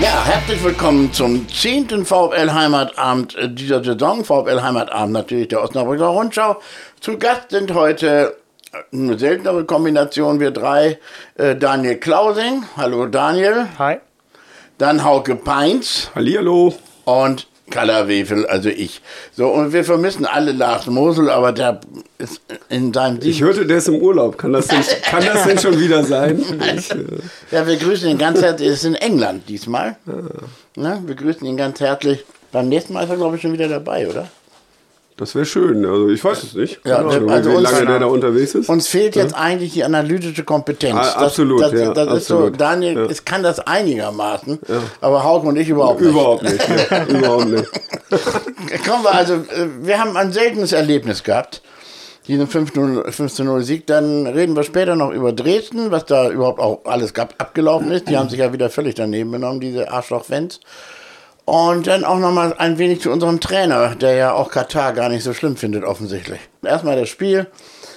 Ja, herzlich willkommen zum 10. VfL Heimatabend äh, dieser Saison. VfL Heimatabend natürlich der Osnabrücker Rundschau. Zu Gast sind heute äh, eine seltenere Kombination, wir drei. Äh, Daniel Klausing. Hallo Daniel. Hi. Dann Hauke Peins Hallihallo. und Kalla Wefel, also ich. So, und wir vermissen alle Lars Mosel, aber der ist in seinem Ich hörte, der ist im Urlaub. Kann das denn, kann das denn schon wieder sein? Ich, äh, Ja, wir grüßen ihn ganz herzlich. Er ist in England diesmal. Ne? Wir grüßen ihn ganz herzlich. Beim nächsten Mal ist er, glaube ich, schon wieder dabei, oder? Das wäre schön. Also ich weiß es nicht. Ja, Ahnung, also wie uns- lange der da unterwegs ist. Uns fehlt jetzt eigentlich die analytische Kompetenz. Ah, absolut, das, das, ja, das ist so, absolut. Daniel Ja. es kann das einigermaßen, aber Hauke und ich überhaupt nicht. Überhaupt nicht. Überhaupt nicht. Kommen wir also, äh, wir haben ein seltenes Erlebnis gehabt. Diesen 5-0 15-0-Sieg. Dann reden wir später noch über Dresden, was da überhaupt auch alles gab, abgelaufen ist. Die haben sich ja wieder völlig daneben genommen, diese Arschloch-Fans. Und dann auch noch mal ein wenig zu unserem Trainer, der ja auch Katar gar nicht so schlimm findet, offensichtlich. Erstmal das Spiel.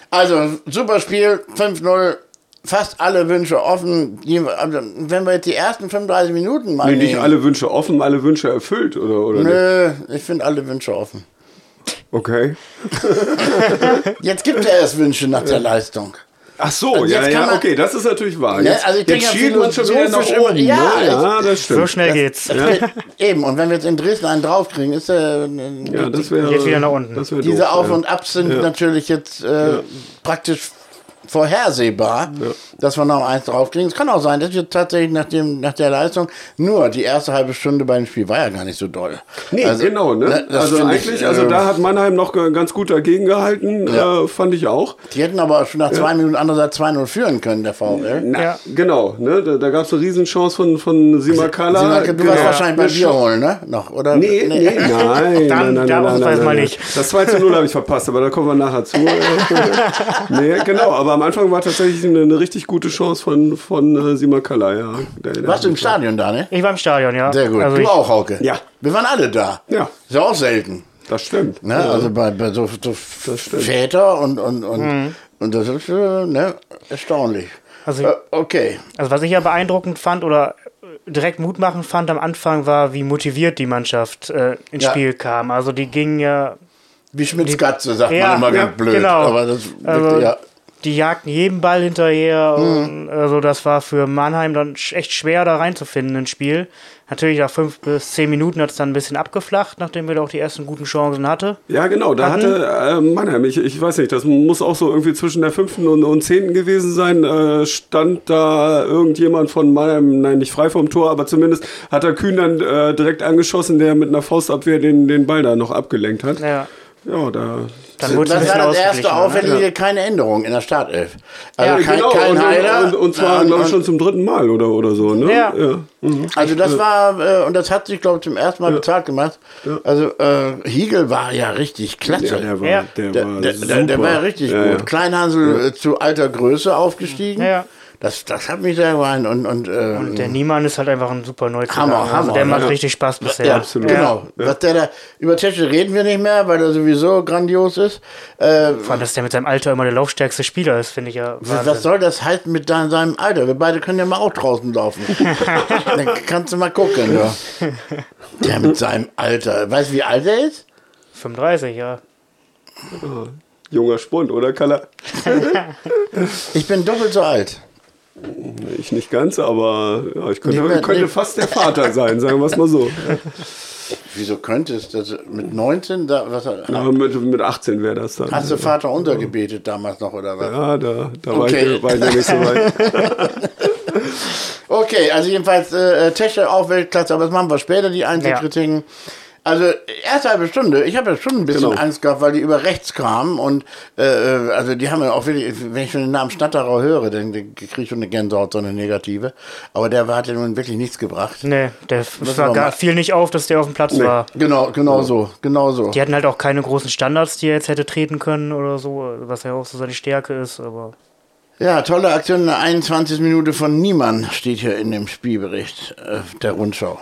Also, super Spiel, 5-0. Fast alle Wünsche offen. Also, wenn wir jetzt die ersten 35 Minuten mal Nee, nicht nehmen- alle Wünsche offen, alle Wünsche erfüllt, oder? oder nicht? Nö, ich finde alle Wünsche offen. Okay. Jetzt gibt er erst Wünsche nach der Leistung. Ach so, Also ja, ja, man- okay, das ist natürlich wahr. Ne, Jetzt, also ich jetzt ja schielt man schon wieder nach oben. immer- ja, ne? ja, das stimmt. So schnell geht's. Das geht- Eben, und wenn wir jetzt in Dresden einen draufkriegen, ist äh, ja, das wäre, Geht wieder nach unten. Das wär diese doof, Auf- ja. und Abs sind natürlich jetzt äh, praktisch vorhersehbar, dass wir noch eins draufkriegen. Es kann auch sein, dass wir tatsächlich nach, dem, nach der Leistung nur die erste halbe Stunde beim Spiel war ja gar nicht so doll. Nee, Also, genau, ne? ne, das also eigentlich, ich, also äh, da hat Mannheim noch ganz gut dagegen gehalten, Ja. äh, fand ich auch. Die hätten aber schon nach zwei Minuten andererseits 2-0 führen können, der VfL. Na, Ja. Genau, ne? Da, da gab es eine Riesenchance von, von Simakala. Siemeke, du warst Genau. wahrscheinlich bei Bier holen, ne? Noch, oder? Nee, nee, nein, nein, nein, Dann- nein, nein, ausnahmsweise nein, mal nein. nicht. Das 2 zu 0 habe ich verpasst, aber da kommen wir nachher zu. nee, genau, aber am Anfang war tatsächlich eine, eine richtig gute Chance von, von äh, Simakala, ja. Der- der Warst du im Stadion da, ne? Ich war im Stadion, ja. Sehr gut. Also du ich, auch, Hauke? Ja. Wir waren alle da. Ja. Ist ja auch selten. Das stimmt. Ne? Also bei, bei so, so. Väter und, und, und, und das ist äh, ne? erstaunlich. Also- äh, okay. Also was ich ja beeindruckend fand oder direkt mutmachend fand am Anfang war, wie motiviert die Mannschaft äh, ins Ja. Spiel kam. Also die ging ja, Wie Schmitz Katze, sagt Ja, man immer ja, ganz blöd. genau. Aber das Also- wirklich, ja. Die jagten jeden Ball hinterher. Mhm. Und, also das war für Mannheim dann echt schwer da reinzufinden ins Spiel. Natürlich nach fünf bis zehn Minuten hat es dann ein bisschen abgeflacht, nachdem wir da auch die ersten guten Chancen hatte. Ja, genau, da Hatten- hatte äh, Mannheim, ich, ich weiß nicht, das muss auch so irgendwie zwischen der fünften und, und zehnten gewesen sein, äh, stand da irgendjemand von Mannheim, nein, nicht frei vom Tor, aber zumindest hat er Kühn dann äh, direkt angeschossen, der mit einer Faustabwehr den, den Ball da noch abgelenkt hat. Ja, Ja, da. Dann wurde Das war das erste ne? Auffällige, keine Änderung in der Startelf. Also Ja, kein, genau, kein und, Heiler. und, und zwar, glaube ich, und- schon zum dritten Mal oder, oder so, ne? Ja. Mhm. Also das war, äh, und das hat sich, glaube ich, zum ersten Mal bezahlt gemacht. Also äh, Hiegel war ja richtig klasse. Ja, der war, Ja. der, Der, war der, der, der war ja richtig Ja, gut. ja. Kleinhansel äh, zu alter Größe aufgestiegen. Ja. Das, das hat mich sehr gefallen. Und, und, äh, Und der Niemann ist halt einfach ein super Neuzugang. Hammer, also Hammer, der macht ja. richtig Spaß bisher. ja, absolut. genau. Was der da, über Tesche reden wir nicht mehr, weil er sowieso grandios ist. Äh, Vor allem, dass der mit seinem Alter immer der laufstärkste Spieler ist, finde ich ja. was Wahnsinn. soll das halten mit dein- seinem Alter? Wir beide können ja mal auch draußen laufen. Dann kannst du mal gucken. Ja. Der mit seinem Alter. Weißt du, wie alt er ist? 35, ja. Junger Spund, oder Kalla? Ich bin doppelt so alt. Ich nicht ganz, aber ja, ich könnte, mehr- könnte nicht- fast der Vater sein, sagen wir es mal so. Wieso könntest du das mit 19? Da, was, Aber mit, mit 18 wäre das dann. hast du Vater untergebetet damals noch oder was? ja, da, da Okay. war, ich, war ich noch nicht so weit. Okay, also jedenfalls äh, Tesche auch Weltklasse, aber das machen wir später, die Einzelkritiken. Also erste halbe Stunde, ich habe ja schon ein bisschen Genau. Angst gehabt, weil die über rechts kamen und äh, also die haben ja auch wirklich, wenn ich schon den Namen Stadterer höre, dann kriege ich schon eine Gänsehaut, so eine negative. Aber der hat ja nun wirklich nichts gebracht. Nee, der war fiel nicht auf, dass der auf dem Platz war. Genau, genau so, genau so. Die hatten halt auch keine großen Standards, die er jetzt hätte treten können oder so, was ja auch so seine Stärke ist, aber. Ja, tolle Aktion in der 21. Minute von Niemann steht hier in dem Spielbericht äh, der Rundschau.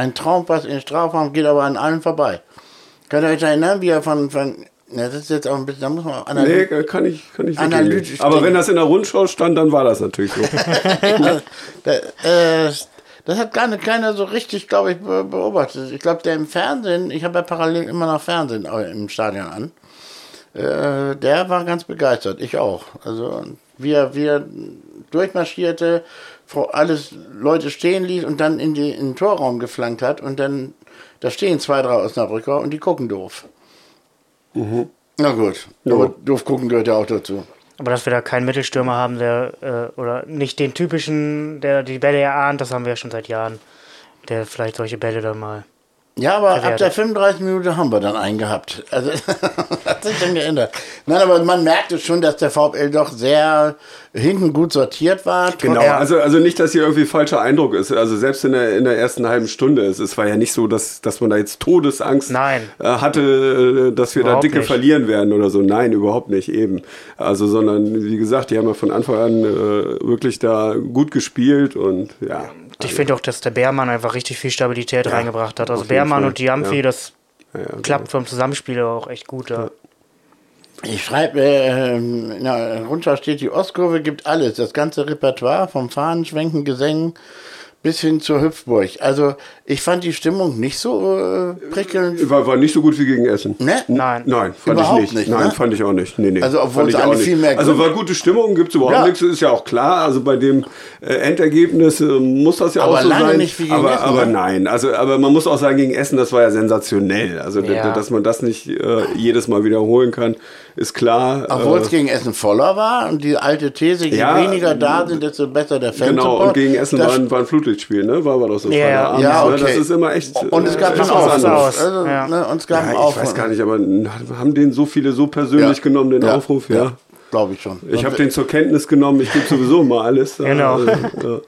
Ein Traumpass in Strafraum geht aber an allen vorbei. Könnt ihr euch erinnern, wie er von, von ja, das ist jetzt auch ein bisschen, da muss man Nee, analytisch. kann ich, kann ich Analytisch nicht. Aber wenn das in der Rundschau stand, dann war das natürlich so. da, äh, Das hat gar nicht keiner so richtig, glaube ich, be- beobachtet. Ich glaube, der im Fernsehen, ich habe ja parallel immer noch Fernsehen im Stadion an, äh, der war ganz begeistert. Ich auch. Also, wie er, wie er durchmarschierte, vor alles Leute stehen ließ und dann in, die, in den Torraum geflankt hat und dann, da stehen zwei, drei Osnabrücker und die gucken doof. Na gut, aber doof gucken gehört ja auch dazu. Aber dass wir da keinen Mittelstürmer haben, der, äh, oder nicht den typischen, der die Bälle erahnt, das haben wir ja schon seit Jahren. Der vielleicht solche Bälle dann mal. Ja, aber ab Verwertet. der 35 Minute haben wir dann einen gehabt. Also hat sich dann geändert. Nein, aber man merkte schon, dass der VfL doch sehr hinten gut sortiert war. Genau, Ja. also, also nicht, dass hier irgendwie falscher Eindruck ist. Also selbst in der, in der ersten halben Stunde, es, es war ja nicht so, dass, dass man da jetzt Todesangst Nein. äh, hatte, äh, dass wir Überhaupt da dicke nicht. verlieren werden oder so. Nein, überhaupt nicht eben. Also, sondern wie gesagt, die haben ja von Anfang an äh, wirklich da gut gespielt und ja. Ich finde auch, dass der Bärmann einfach richtig viel Stabilität reingebracht hat. Also Bärmann Fall. und Diamphi, Ja. das ja, ja, klappt vom Zusammenspiel auch echt gut. Ja. Ich schreibe, äh, na, runter steht die Ostkurve, gibt alles. Das ganze Repertoire vom Fahnenschwenken, Gesängen bis hin zur Hüpfburg. Also ich fand die Stimmung nicht so äh, prickelnd. War, war nicht so gut wie gegen Essen. Ne? Nein. Nein, fand Überhaupt ich nicht. nicht, Nein, ne? fand ich auch nicht. Nee, nee. Also, obwohl Fand es eigentlich nicht. viel mehr Also war gute Stimmung, gibt es überhaupt Ja. nichts, ist ja auch klar. Also bei dem äh, Endergebnis äh, muss das ja Aber auch so lange sein. nicht wie gegen aber, Essen, aber ne? nein, also aber man muss auch sagen, gegen Essen, das war ja sensationell. Also Ja. dass man das nicht äh, jedes Mal wiederholen kann, ist klar. Obwohl Äh, es gegen Essen voller war und die alte These, je Ja, weniger da sind, desto besser der Fansupport. Genau, und gegen Essen Das- war ein, war ein Flutlichtspiel, ne? War, war doch so Ja, Freitagabends, ja, ne? okay. Das ist immer echt. Und es gab äh, noch was Aufruf. anderes. Also, Ja. ne, uns gab Ja, einen ich Aufruf. weiß gar nicht, aber haben den so viele so persönlich Ja. genommen, den Ja. Aufruf, ja. Glaube ich schon. Ich habe den zur Kenntnis genommen, ich gebe sowieso mal alles. Genau. Also,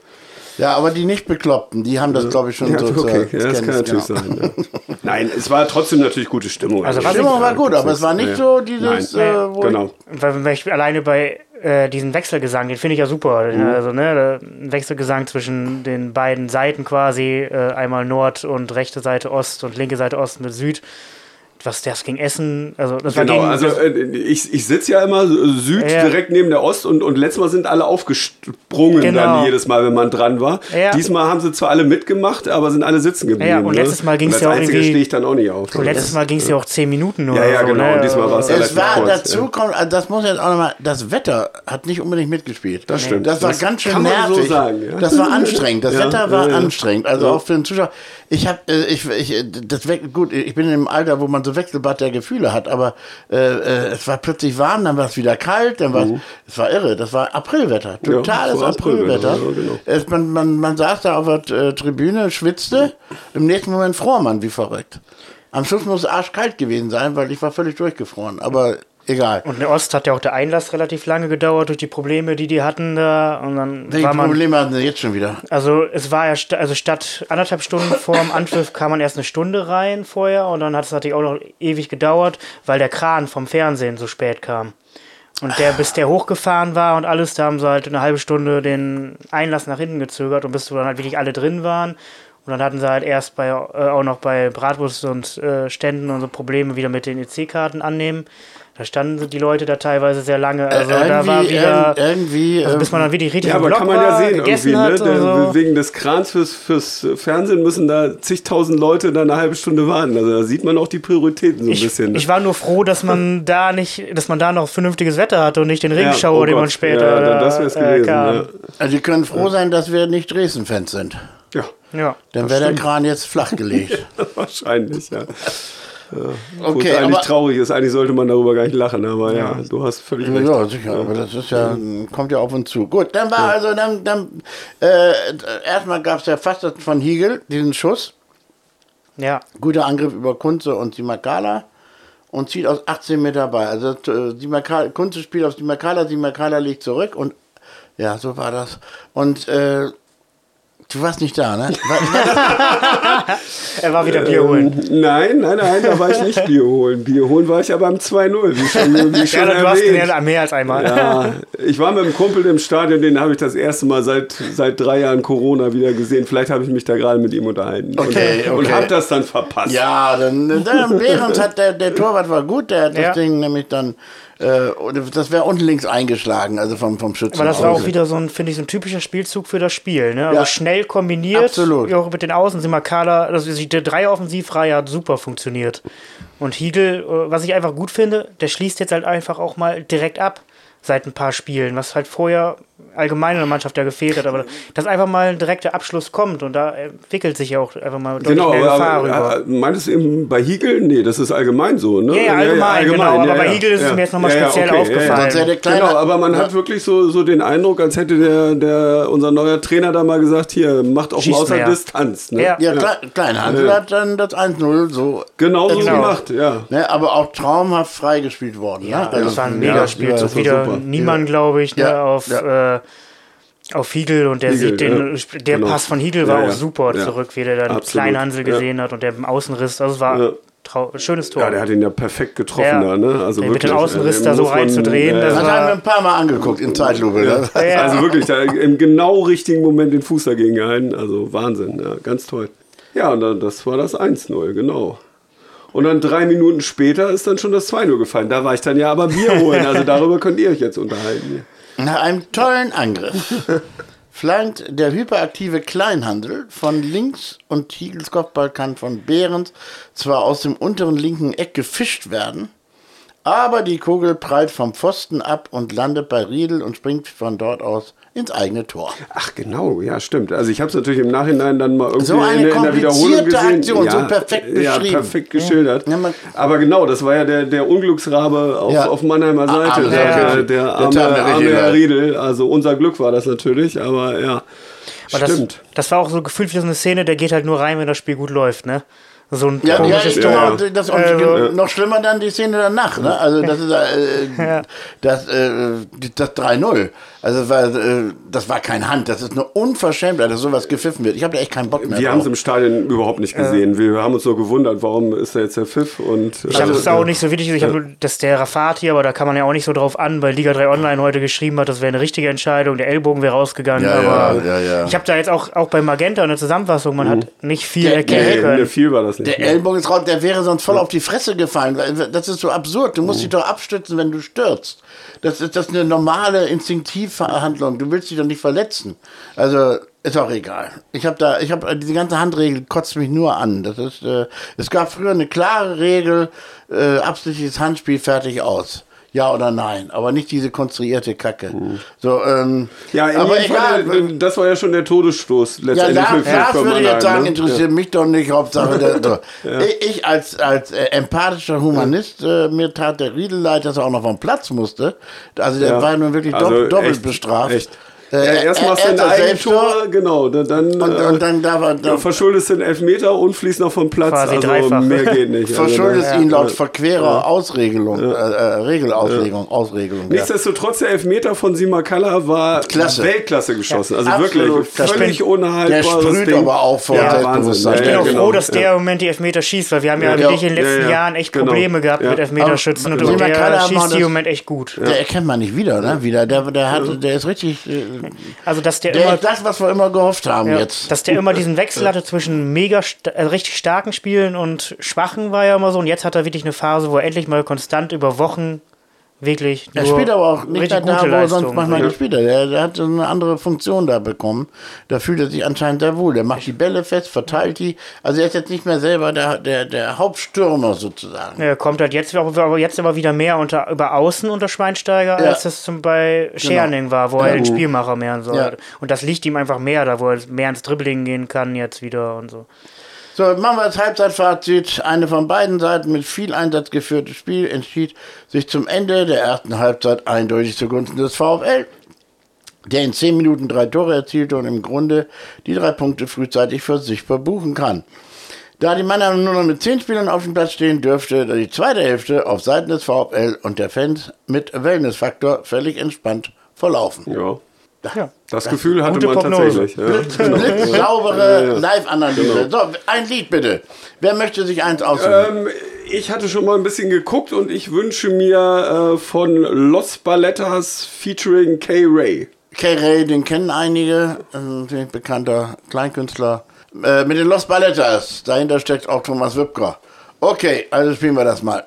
ja. Aber die nicht Bekloppten, die haben das, glaube ich, schon Ja, so okay, ja, das kann natürlich genommen. sein. Ja. Nein, es war trotzdem natürlich gute Stimmung. Also Die Stimmung war gut, aber es war nicht Ja. so dieses, Nein, äh, wo genau. Weil wenn ich alleine bei äh, diesen Wechselgesang, den finde ich ja super. Mhm. Also, ne, der Wechselgesang zwischen den beiden Seiten quasi, äh, einmal Nord und rechte Seite Ost und linke Seite Ost mit Süd. Was das ging Essen, also das war Genau, gegen, also äh, ich, ich sitze ja immer äh, Süd Ja. direkt neben der Ost und, und letztes Mal sind alle aufgesprungen Genau. dann jedes Mal, wenn man dran war. Ja. Diesmal haben sie zwar alle mitgemacht, aber sind alle sitzen geblieben. Ja, und ne? letztes Mal ging's Und ja auch irgendwie- stehe ich dann auch nicht auf. und letztes Mal ging es ja auch zehn Minuten nur. Ja, ja, so, genau, Ne? und diesmal war's Also, relativ Es war kurz, dazu ja. kommt, also das muss jetzt auch nochmal, das Wetter hat nicht unbedingt mitgespielt. Das stimmt. Das war Das ganz schön so nervig. sagen, ja. Das war anstrengend. Das Ja, Wetter war ja, ja. anstrengend. Also Ja. auch für den Zuschauer. Ich habe, äh, ich, ich, äh, das gut, ich bin im Alter, wo man so Wechselbad der Gefühle hat, aber äh, äh, es war plötzlich warm, dann war es wieder kalt, dann war es war irre. Das war Aprilwetter, totales war Aprilwetter, Aprilwetter. ja, genau. es, man, man, man saß da auf der äh, Tribüne, schwitzte, im nächsten Moment fror man wie verrückt. Am Schluss muss es arschkalt gewesen sein, weil ich war völlig durchgefroren. Aber egal. Und in Ost hat ja auch der Einlass relativ lange gedauert durch die Probleme, die die hatten da. Und dann Welche war man, Probleme hatten sie jetzt schon wieder? Also es war ja, sta- also statt anderthalb Stunden vorm Anpfiff kam man erst eine Stunde rein vorher und dann hat es natürlich auch noch ewig gedauert, weil der Kran vom Fernsehen so spät kam. Und der, bis der hochgefahren war und alles, da haben sie halt eine halbe Stunde den Einlass nach hinten gezögert und bis dann halt wirklich alle drin waren. Und dann hatten sie halt erst bei, äh, auch noch bei Bratwurst und äh, Ständen und so Probleme wieder mit den EC-Karten annehmen. Da standen die Leute da teilweise sehr lange. Also da war wieder, irg- irgendwie also äh, bis man dann wirklich richtig Ja, aber Block kann man ja war, sehen, irgendwie, ne? so. Wegen des Krans fürs, fürs Fernsehen müssen da zigtausend Leute da eine halbe Stunde warten. Also da sieht man auch die Prioritäten so ein Ich, bisschen. ne? ich war nur froh, dass man da nicht, dass man da noch vernünftiges Wetter hatte und nicht den Regenschauer, oh den man später Ja, das wär's äh, gewesen, kam. ja. also die können froh sein, dass wir nicht Dresden-Fans sind. ja. Ja. Dann wäre der Kran jetzt flach gelegt. Wahrscheinlich, ja. Wo Okay, es eigentlich aber, traurig ist, eigentlich sollte man darüber gar nicht lachen, aber ja, du hast völlig recht. ja, sicher, aber das ist ja, kommt ja auf uns zu. Gut, dann war also, dann, dann äh, erstmal gab es ja fast von Hiegel, diesen Schuss. ja. Guter Angriff über Kunze und Simakala und zieht aus 18 Meter bei. Also äh, Simakala, Kunze spielt auf Simakala, Simakala legt zurück und ja, so war das. Und äh, du warst nicht da, ne? Er war wieder Bier holen. Ähm, Nein, nein, nein, da war ich nicht Bier holen. Bier holen war ich aber am 2-0, wie schon, wie schon Ja, du hast ja mehr als einmal. Ja, ich war mit einem Kumpel im Stadion, den habe ich das erste Mal seit, seit drei Jahren Corona wieder gesehen. Vielleicht habe ich mich da gerade mit ihm unterhalten. Okay, und, und okay. habe das dann verpasst. Ja, dann, dann Behrens hat der, der Torwart war gut, der hat Ja. das Ding nämlich dann Äh, und das wäre unten links eingeschlagen, also vom, vom Schützen. Aber das war auch wieder so ein, finde ich, so ein typischer Spielzug für das Spiel. Ne? Also Ja. schnell kombiniert. Absolut. Auch mit den Außen. Simakala, also die drei Offensivreihe hat super funktioniert. Und Hiegel, äh, was ich einfach gut finde, der schließt jetzt halt einfach auch mal direkt ab seit ein paar Spielen, was halt vorher allgemein in der Mannschaft ja gefehlt hat. Aber dass einfach mal ein direkter Abschluss kommt und da entwickelt sich ja auch einfach mal deutlich Genau, mehr Gefahr aber, rüber. aber meintest du eben bei Hiegel? Nee, das ist allgemein so, ne? Ja, ja, allgemein, genau, aber bei Hiegel ist es mir jetzt noch mal speziell aufgefallen. Hätte kleiner, Genau, aber man hat wirklich so, so den Eindruck, als hätte der, der unser neuer Trainer da mal gesagt, hier, macht auch mal außer mehr. Distanz. Ne? Ja. Ja, Kle Kleinhandel Ja. hat dann das 1-0 so. Genau so Genau. gemacht, ja. Ne, aber auch traumhaft freigespielt worden. Ja, ne? das war ein ja, Megaspiel. ja, so wieder super. niemand, glaube ich, ne, Ja, auf, ja. Äh, auf Hiegel und der Hiegel, sieht den, ja, der genau. Pass von Hiegel war Ja, auch super ja. zurück, wie der dann Absolut, Kleinhansel ja. gesehen hat und der im Außenriss. Also es war Ja. trau schönes Tor. Ja, der hat ihn ja perfekt getroffen Ja. da, ne? Also Der mit wirklich. dem Außenriss äh, da so muss man- reinzudrehen, das Das war- haben wir ein paar Mal angeguckt in Zeitlupe. ne? Ja. Also wirklich, da im genau richtigen Moment den Fuß dagegen gehalten. Also Wahnsinn, ja, ganz toll. Ja, und dann, das war das 1-0, genau. Und dann drei Minuten später ist dann schon das 2-0 gefallen. Da war ich dann ja aber Bier holen. Also darüber könnt ihr euch jetzt unterhalten. Nach einem tollen Angriff flankt der hyperaktive Kleinhandel von links und Hiegels Kopfball kann von Behrens zwar aus dem unteren linken Eck gefischt werden, aber die Kugel prallt vom Pfosten ab und landet bei Riedel und springt von dort aus ins eigene Tor. Ach genau, ja stimmt. Also ich habe es natürlich im Nachhinein dann mal irgendwie So eine in, der- in der Wiederholung komplizierte gesehen. Aktion, ja, so perfekt Ja, beschrieben. perfekt geschildert. Ja, man- Aber genau, das war ja der, der Unglücksrabe auf, Ja. auf Mannheimer Ah, Seite. ah, der, ja. der, der Der arme, arme Herr. Riedel. Also unser Glück war das natürlich, aber ja. Aber das, stimmt. das war auch so gefühlt wie so eine Szene, der geht halt nur rein, wenn das Spiel gut läuft, ne? So ein Ja, ja, komisches Tor. genau, das, und Also- noch schlimmer dann die Szene danach. Ne? Also das ist äh, Ja. das, äh, das 3-0. Also das war, äh, das war kein Hand. Das ist eine Unverschämtheit, dass sowas gepfiffen wird. Ich habe da echt keinen Bock mehr Wir haben es im Stadion überhaupt nicht gesehen. Wir haben uns so gewundert, warum ist da jetzt der Pfiff und Ich habe also, es auch nicht so wichtig, ich habe dass der Rafati, aber da kann man ja auch nicht so drauf an, weil Liga 3 Online heute geschrieben hat, das wäre eine richtige Entscheidung, der Ellbogen wäre rausgegangen, Ja, aber ja, ja, ja. ich habe da jetzt auch, auch bei Magenta in der Zusammenfassung, man hat nicht viel erkennen nee, können. viel war das nicht. Der? Ellbogen ist raus, der wäre sonst voll auf die Fresse gefallen. Das ist so absurd. Du musst dich doch abstützen, wenn du stürzt. Das ist, das ist eine normale Instinktivhandlung. Du willst dich doch nicht verletzen. Also ist auch egal. Ich habe da, ich habe diese ganze Handregel kotzt mich nur an. Das ist, äh, es gab früher eine klare Regel, äh, absichtliches Handspiel fertig aus. Ja oder nein, aber nicht diese konstruierte Kacke. So, ähm, Ja, in aber egal. Fall, äh, das war ja schon der Todesstoß Ja, letztendlich da, für- für- das würde ich jetzt sagen, ne? interessiert mich doch nicht, Hauptsache der, so. ich, ich als, als äh, empathischer Humanist, äh, mir tat der Riedel leid, dass er auch noch vom Platz musste. Also der Ja. war nun wirklich Also dopp, doppelt echt, bestraft. Echt. Äh, ja, erst er- machst du ein Eigentor, genau, dann, dann, und, äh, und dann darf er, ja, dann verschuldest den Elfmeter und fließt noch vom Platz. Quasi also dreifach. mehr geht nicht. Also, verschuldest ne? ihn laut verquerer Ausregelung, äh, äh, Regelauslegung, Ausregelung. Ja. Nichtsdestotrotz, der Elfmeter von Simakala war Klasse. Weltklasse geschossen. Also Absolut wirklich völlig Der unhaltbares sprüht Ding. aber auch vor Ja, Selbstbewusstsein. Wahnsinn. Ich bin Ja, auch genau. froh, dass der im Moment die Elfmeter schießt, weil wir haben ja, Ja, wirklich in den letzten ja, ja. Jahren echt Genau. Probleme gehabt Ja. mit Elfmeterschützen und der schießt die im Moment echt gut. Der erkennt man nicht wieder, ne? Wieder. Der, der, hat, der ist richtig. Also, dass der, der immer das, was wir immer gehofft haben Ja, jetzt. Dass der immer diesen Wechsel hatte zwischen mega äh, richtig starken Spielen und schwachen war ja immer so. Und jetzt hat er wirklich eine Phase, wo er endlich mal konstant über Wochen wirklich. Er spielt aber auch nicht da, gute wo er sonst manchmal bringt. gespielt hat. Der, der hat so eine andere Funktion da bekommen. Da fühlt er sich anscheinend sehr wohl. Der macht die Bälle fest, verteilt die. Also er ist jetzt nicht mehr selber der, der, der Hauptstürmer sozusagen. Er kommt halt jetzt, aber jetzt aber wieder mehr unter, über Außen unter Schweinsteiger, Ja. als das zum bei Scherning war, wo er ein Spielmacher mehr soll. Ja. Und das liegt ihm einfach mehr, da wo er mehr ins Dribbling gehen kann jetzt wieder und so. So, machen wir das Halbzeitfazit. Eine von beiden Seiten mit viel Einsatz geführtes Spiel entschied sich zum Ende der ersten Halbzeit eindeutig zugunsten des VfL, der in 10 Minuten drei Tore erzielte und im Grunde die drei Punkte frühzeitig für sich verbuchen kann. Da die Männer nur noch mit 10 Spielern auf dem Platz stehen, dürfte die zweite Hälfte auf Seiten des VfL und der Fans mit Wellnessfaktor völlig entspannt verlaufen. Ja. Ja. Das Gefühl hatte man Prognose. tatsächlich. Ja. Blitzsaubere Live-Analyse. So, ein Lied bitte. Wer möchte sich eins aussuchen? Ähm, ich hatte schon mal ein bisschen geguckt und ich wünsche mir äh, von Los Ballettas featuring Kay Ray. Kay Ray, den kennen einige, ein ziemlich bekannter Kleinkünstler. Äh, mit den Los Ballettas, dahinter steckt auch Thomas Wipker. Okay, also spielen wir das mal.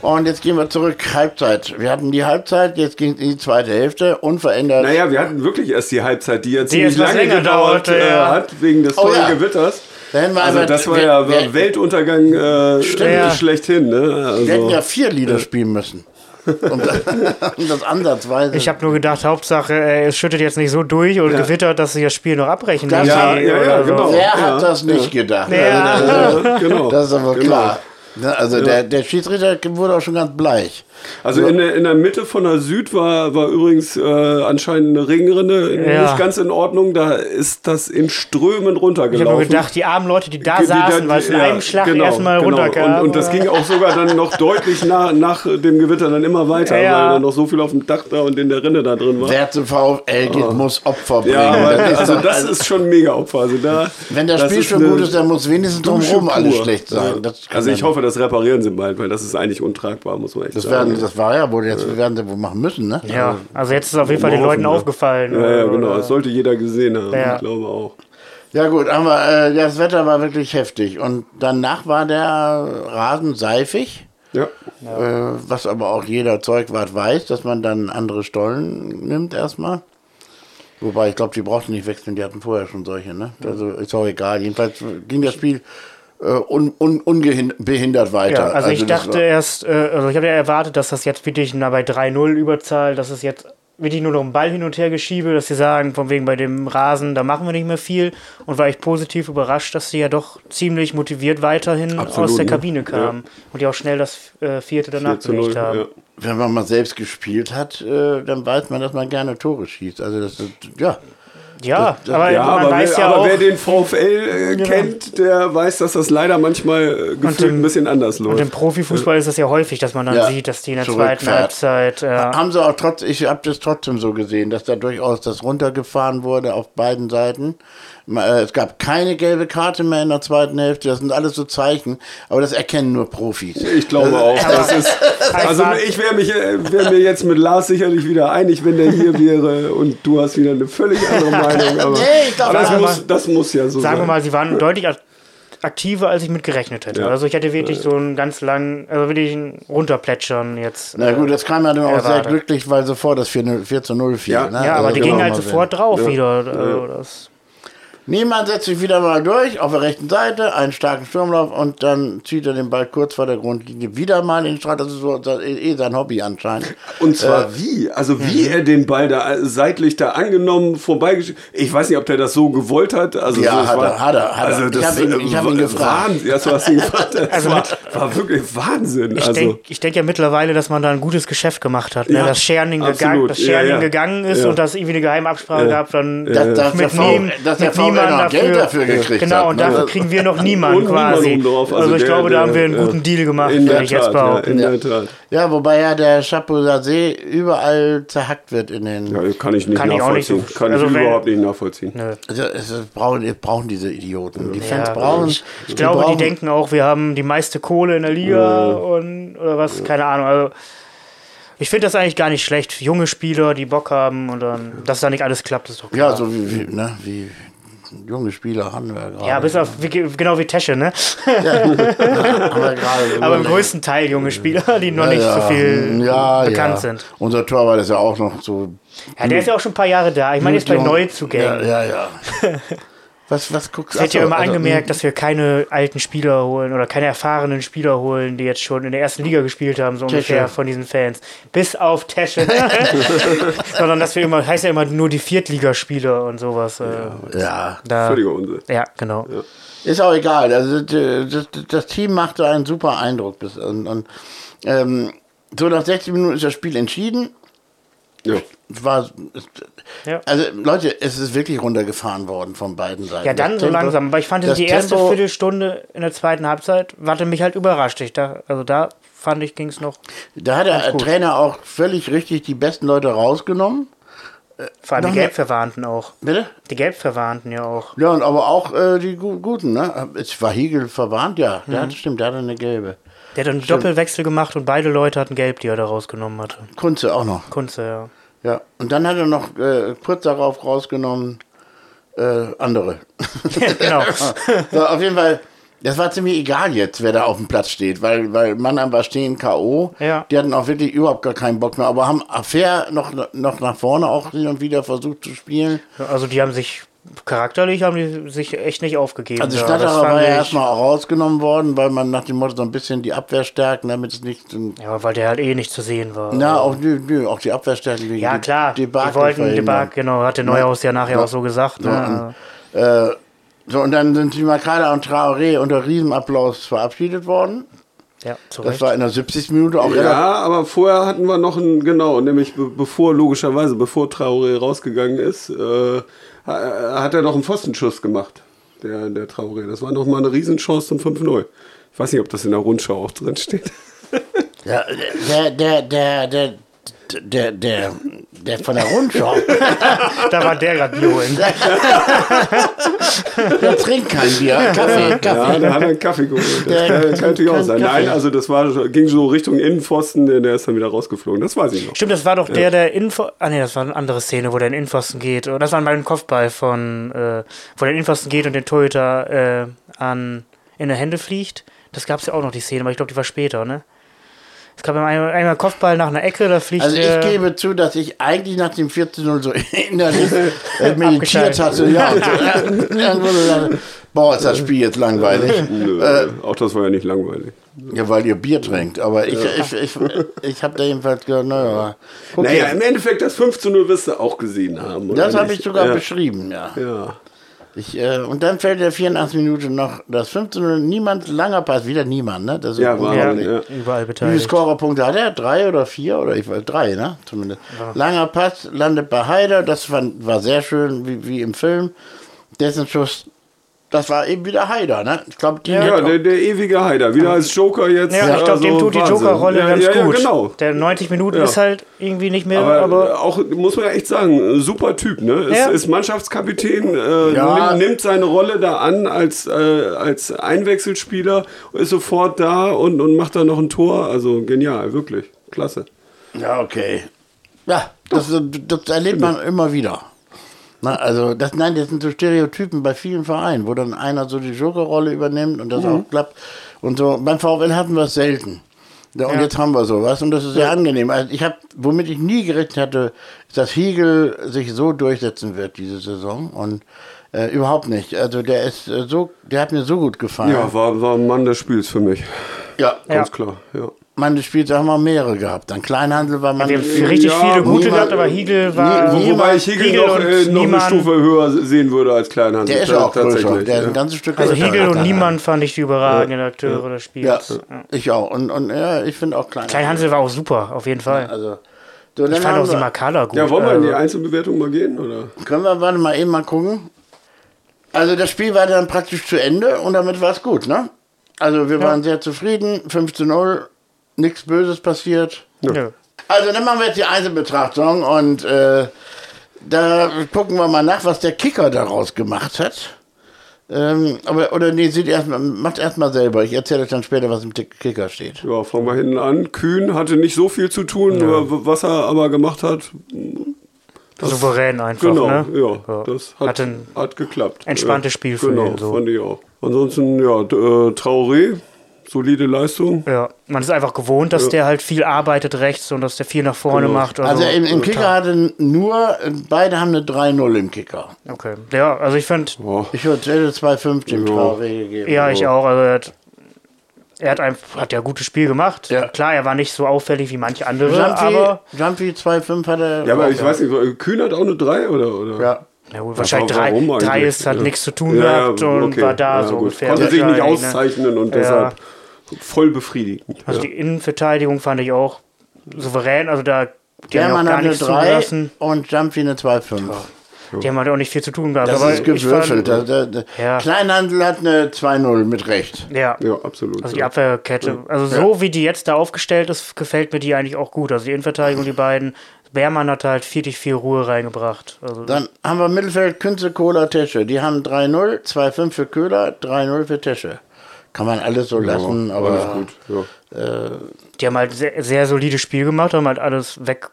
Und jetzt gehen wir zurück, Halbzeit. Wir hatten die Halbzeit, jetzt ging es in die zweite Hälfte, unverändert. Naja, wir hatten wirklich erst die Halbzeit, die ja Die ziemlich lange gedauert dauerte, äh, ja. hat, wegen des Oh tollen ja. Gewitters. Da Also aber- das war wir- ja wir- Weltuntergang äh, Ja. schlechthin. Ne? Wir hätten ja Also, vier Lieder spielen müssen. Um das, um das ansatzweise. Ich habe nur gedacht, Hauptsache, äh, es schüttet jetzt nicht so durch und gewittert, dass sie das Spiel noch abbrechen Das- müssen Ja, ja, ja, so. genau. Wer Ja, hat das nicht gedacht? Ja. Also, äh, genau. das ist aber Genau. klar. Ne, Also der, der Schiedsrichter wurde auch schon ganz bleich. Also in der, in der Mitte von der Süd war, war übrigens äh, anscheinend eine Regenrinne Ja. nicht ganz in Ordnung. Da ist das in Strömen Ich habe runtergelaufen. gedacht, die armen Leute, die da Die- saßen, weil es in ja, einem Schlag genau, erstmal genau. runterkam. Und, und das ging auch sogar dann noch deutlich nach, nach dem Gewitter dann immer weiter, Ja. weil dann noch so viel auf dem Dach da und in der Rinne da drin war. Wer zum VfL geht, muss Opfer bringen. Ja, aber, Das also das ist schon ein mega Opfer. Also da, wenn das, das Spiel schon gut ist, dann muss wenigstens drumherum alles schlecht sein. Ja. Also ich hoffe, das reparieren sie bald, weil das ist eigentlich untragbar, muss man echt Das, sagen. werden, das war ja wohl, jetzt werden sie wohl machen müssen, ne? ja, also jetzt ist es auf jeden Fall den Leuten ne? aufgefallen. ja, ja, oder- genau. Das sollte jeder gesehen haben. Ja. Ich glaube auch. Ja gut, aber äh, das Wetter war wirklich heftig. Und danach war der Rasen seifig. Ja. Äh, was aber auch jeder Zeugwart weiß, dass man dann andere Stollen nimmt erstmal. Wobei, ich glaube, die brauchten nicht wechseln, die hatten vorher schon solche, ne? Also ist auch egal. Jedenfalls ging das Spiel äh, un, un, unbehindert weiter. Ja, also, ich das dachte erst, äh, also ich habe ja erwartet, dass das jetzt wirklich na, bei 3-0 Überzahl, dass es jetzt wirklich nur noch ein Ball hin und her geschiebe, dass sie sagen, von wegen bei dem Rasen, da machen wir nicht mehr viel. Und war ich positiv überrascht, dass sie ja doch ziemlich motiviert weiterhin Absolut, aus der ne? Kabine kamen und die auch schnell das äh, vierte danach 4 zu 0, gelegt haben. ja. wenn man mal selbst gespielt hat, äh, dann weiß man, dass man gerne Tore schießt. Also das ist, ja. Ja, Das- aber Ja, man aber, weiß wer, ja aber auch, wer den VfL äh, Genau. kennt, der weiß, dass das leider manchmal äh, gefühlt im- ein bisschen anders läuft. und im Profifußball ist es ja häufig, dass man dann Ja, sieht, dass die in der zweiten Halbzeit ja, Haben sie auch trotz, ich habe das trotzdem so gesehen, dass da durchaus das runtergefahren wurde auf beiden Seiten. Äh, Es gab keine gelbe Karte mehr in der zweiten Hälfte, das sind alles so Zeichen, aber das erkennen nur Profis. Ich glaube auch. Das ist, also ich wäre mich äh, wär mir jetzt mit Lars sicherlich wieder einig, wenn der hier wäre und du hast wieder eine völlig andere Meinung. Aber, Nee, ich glaub, aber das, sagen wir muss, das muss ja so sagen wir sein. mal, sie waren deutlich ak- aktiver, als ich mit gerechnet hätte. Ja. Also ich hätte wirklich so einen ganz langen, also wirklich ein Runterplätschern jetzt. Na gut, das kam ja dann auch sehr glücklich, weil sofort das 4, 4 zu 0 fiel. Ja. ne? ja, aber Also die kann gingen halt sofort sehen. drauf wieder. Also das, Niemand setzt sich wieder mal durch auf der rechten Seite, einen starken Sturmlauf und dann zieht er den Ball kurz vor der Grundlinie wieder mal in den Strahl. Das ist so das ist eh sein Hobby anscheinend. Und zwar Äh, wie? Also wie Mhm. er den Ball da seitlich da angenommen, vorbeigeschickt. Ich weiß nicht, ob der das so gewollt hat. Also Ja, so, es hat war- er, hat er, hat er. Also Ich das, hab ihn- ich hab ihn äh, gefragt. Wahnsinn. Ja, so hast du ihn gefragt. Das Also war, war wirklich Wahnsinn. ich also, denke ich denk ja mittlerweile, dass man da ein gutes Geschäft gemacht hat. Ne? Ja, dass Scherning, gegangen, dass Scherning Ja, ja. gegangen ist Ja. und dass irgendwie eine Geheimabsprache Ja. gab, dann dass, der mit v, niem- der mit VfL niemand noch Geld dafür gekriegt Genau, hat. und ne? dafür kriegen wir noch niemanden niemand quasi. Also, Also ich der- glaube, da haben wir einen ja. guten Deal gemacht, in der ich jetzt Tat, ja, behaupten. in der Tat. Ja, wobei ja der Chapeau-Sasé überall zerhackt wird in den. Ja, kann ich nicht Kann ich auch nicht nachvollziehen. kann also ich wenn- überhaupt nicht nachvollziehen. Nö. Also, es brauchen, es brauchen diese Idioten. Die Fans Ja, brauchen. Ich, ich glaube, brauchen, die denken auch, wir haben die meiste Kohle in der Liga und oder was, keine Ahnung. Also ich finde das eigentlich gar nicht schlecht. Junge Spieler, die Bock haben und dann, dass da nicht alles klappt, ist doch klar. Ja, so wie, wie, ne, wie junge Spieler haben wir gerade. Ja, bis auf wie, genau wie Tesche, ne? wir gerade Aber im größten Teil junge Spieler, die noch Ja, nicht ja, so viel ja, bekannt ja. sind. Unser Torwart ist ja auch noch so. Ja, der ist ja auch schon ein paar Jahre da. Ich meine jetzt bei. Neuzugängen. Ja, ja, ja. was, was guckst Es wird ja Achso, immer also, angemerkt, dass wir keine alten Spieler holen oder keine erfahrenen Spieler holen, die jetzt schon in der ersten Liga gespielt haben, so ungefähr von diesen Fans. Bis auf Tesche. Sondern dass wir immer, heißt ja immer nur die Viertligaspieler und sowas. äh, Ja, da, Völliger Unsinn. ja, genau. ist auch egal. Also das, das, das Team machte einen super Eindruck. Bis, und, und ähm, so nach 60 Minuten ist das Spiel entschieden. Ja. War, Ja. Also Leute, es ist wirklich runtergefahren worden von beiden Seiten. Ja, dann Das so Tempo- langsam. Aber ich fand die erste Tempo- Viertelstunde in der zweiten Halbzeit, hatte mich halt überrascht. Ich da, also da fand ich, ging es noch. Da hat der gut. Trainer auch völlig richtig die besten Leute rausgenommen. Vor allem Noch die Gelbverwarnten auch. Bitte? Die Gelbverwarnten ja auch. Ja, und aber auch äh, die Gu- Guten, ne? Es war Hegel verwarnt, ja. Der Mhm. hat, stimmt, der hatte eine gelbe. Der hat einen Doppelwechsel gemacht und beide Leute hatten Gelb, die er da rausgenommen hatte. Kunze auch noch. Kunze, ja. Ja. Und dann hat er noch äh, kurz darauf rausgenommen, äh, andere. genau. so, auf jeden Fall, Das war ziemlich egal jetzt, wer da auf dem Platz steht, weil, weil Mannheim war stehen K.O. Ja. Die hatten auch wirklich überhaupt gar keinen Bock mehr, aber haben fair noch, noch nach vorne auch hin und wieder versucht zu spielen. Also die haben sich charakterlich haben die sich echt nicht aufgegeben. Also Schnatterer war ja erstmal auch rausgenommen worden, weil man nach dem Motto so ein bisschen die Abwehr stärken, damit es nicht. Ja, weil der halt eh nicht zu sehen war. Na, auch, nö, nö, auch die Abwehr stärken. gegen ja, die klar. Debakel die wollten. Debakel, genau, hat der Neuhaus ja nachher Ja. auch so gesagt. Ne? Äh, so, und dann sind die Makala und Traoré unter Riesenapplaus verabschiedet worden. Ja, zu Das Recht. war in der 70. Minute auch. Ja, aber vorher hatten wir noch ein, genau, nämlich be bevor, logischerweise, bevor Traoré rausgegangen ist, äh, hat er noch einen Pfostenschuss gemacht, der, der Traoré. Das war noch mal eine Riesenchance zum 5-0. Ich weiß nicht, ob das in der Rundschau auch drin steht. Ja, der, der, der, der, der, der, der von der Rundschau, Da war der gerade Bio in. der trinkt kein Bier. Kaffee, Ja, Kaffee. da hat er einen Kaffee geholt. Das Der kann, kann natürlich auch sein. Kaffee. Nein, also das war, ging so Richtung Innenpfosten, der, der ist dann wieder rausgeflogen. Das weiß ich noch. Stimmt, das war doch der, der Info. Ah, nee, das war eine andere Szene, wo der in den Innenpfosten geht. Und das war dem Kopfball von. Äh, wo der in den Innenpfosten geht und den Torhüter äh, an, in die Hände fliegt. Das gab es ja auch noch, die Szene, aber ich glaube, die war später, ne? Es gab einmal, einmal Kopfball nach einer Ecke, da fliegt Also ich gebe zu, dass ich eigentlich nach dem 14-0 so innerlich äh, meditiert hatte. Ja, und dachte, boah, ist das Spiel jetzt langweilig. Nö, Äh, auch das war ja nicht langweilig. Ja, weil ihr Bier trinkt. Aber ich, ich, ich, ich habe da jedenfalls gedacht, naja. Okay. Naja, im Endeffekt das 5 zu 0 wirst du auch gesehen haben. oder das habe nicht? ich sogar ja. beschrieben, ja. Ja. Ich, äh, und dann fällt der 84 Minuten noch das 15 niemand langer Pass, wieder niemand, ne? Das ist Ja, war- ja, unglaublich. ja. überall Wie viele beteiligt. Scorerpunkte hat er? Drei oder vier? Oder ich weiß, drei, ne? Zumindest. Langer Pass landet bei Haider, das fand, war sehr schön, wie, wie im Film. Dessen Schuss, das war eben wieder Haider, ne? Ich glaube, Ja, hätte der, der ewige Heider, wieder als Joker jetzt. Ja, ich glaube, also dem tut die. Joker-Rolle ja, ganz ja, gut. Ja, genau. Der 90 Minuten Ja. ist halt irgendwie nicht mehr, Aber, aber, auch, muss man ja echt sagen, super Typ, ne? Ist, Ja. ist Mannschaftskapitän, äh, Ja. nimmt, nimmt seine Rolle da an als, äh, als Einwechselspieler, ist sofort da und, und macht da noch ein Tor. Also genial, wirklich. Klasse. Ja, okay. Ja, das, das erlebt man immer wieder. Na, also, das, nein, das sind so Stereotypen bei vielen Vereinen, wo dann einer so die Jokerrolle übernimmt und das Mhm. auch klappt. Und so, beim VfL hatten wir es selten. Ja, und Ja. jetzt haben wir sowas und das ist sehr angenehm. Also ich habe, womit ich nie gerechnet hatte, ist, dass Hiegel sich so durchsetzen wird diese Saison und äh, überhaupt nicht. Also der ist äh, so, der hat mir so gut gefallen. Ja, war, war ein Mann des Spiels für mich. ja. Ganz Ja. klar. Ja. Man, das Spiel, da haben wir mehrere gehabt. Dann Kleinhandel war man. wir haben richtig Ja, viele gute niemand- gehabt, aber Hiegel war. nie- Wobei ich Hegel Hegel noch, und äh, noch eine Stufe höher sehen würde als Kleinhandel. der ist ja auch größer. Tatsächlich, Der ist ja. ein ganzes Stück Also. Hiegel und Niemann fand ich die überragenden Akteure des Ja, Spiels. ich auch. Und, und ja, ich finde auch Klein. Klein Hansel war auch super, auf jeden Fall. Also, so, ich fand auch die Makala gut. Ja, wollen wir in die also, Einzelbewertung mal gehen? Oder? können wir warte mal eben mal gucken. Also das Spiel war dann praktisch zu Ende und damit war es gut, ne? Also wir waren sehr zufrieden, 5 zu 0, nichts Böses passiert. ja. Also dann machen wir jetzt die Einzelbetrachtung und äh, da gucken wir mal nach, was der Kicker daraus gemacht hat. Ähm, aber, oder nee, sieht erst mal, macht erstmal selber. Ich erzähle euch dann später, was im Kicker steht. Ja, fangen wir hinten an. Kühn hatte nicht so viel zu tun, nur w- was er aber gemacht hat, Souverän einfach, genau, ne? ja, das hat, Hat hat geklappt. entspanntes ja, Spiel für genau, ihn, so. fand ich auch. Ansonsten, ja, äh, Traoré, solide Leistung. Ja, man ist einfach gewohnt, dass der halt viel arbeitet rechts und dass der viel nach vorne Genau. macht. Also im, im Kicker hatte nur, beide haben eine 3-0 im Kicker. Okay. Ja, also ich finde, Boah. Ich hätte 2-5 dem Ja. Traoré gegeben. ja, ich auch. Also er hat, er hat, einfach, hat ja ein gutes Spiel gemacht. Ja. Klar, er war nicht so auffällig wie manche andere, Jumpy, aber Jumpy 2-5 hat er. Ja, aber ich weiß nicht, Kühn hat auch eine 3 oder? oder? Ja. ja, gut, wahrscheinlich drei, drei ist, hat Ja. nichts zu tun Ja, gehabt ja, und okay. war da Ja, so gut. ungefähr. Konnte sich nicht ne? auszeichnen und Ja. deshalb voll befriedigend. Also ja. die Innenverteidigung fand ich auch souverän. Also da die haben ja auch German gar nichts 3 zugelassen. und Jumpy eine 2-5. Die haben halt auch nicht viel zu tun gehabt. Das aber ist gewürfelt. Fand, Da- da- da- Ja. Kleinhandel hat eine 2-0 mit Recht. ja. ja, absolut. Also die ja. Abwehrkette, also so wie die jetzt da aufgestellt ist, gefällt mir die eigentlich auch gut. Also die Innenverteidigung, die beiden. Beermann hat halt viel, viel Ruhe reingebracht. Also Dann haben wir Mittelfeld Künze, Kohler, Tesche. Die haben 3-0, 2-5 für Köhler, 3-0 für Tesche. Kann man alles so lassen, ja, aber alles gut. Ja. die haben halt sehr, sehr solides Spiel gemacht, haben halt alles weg,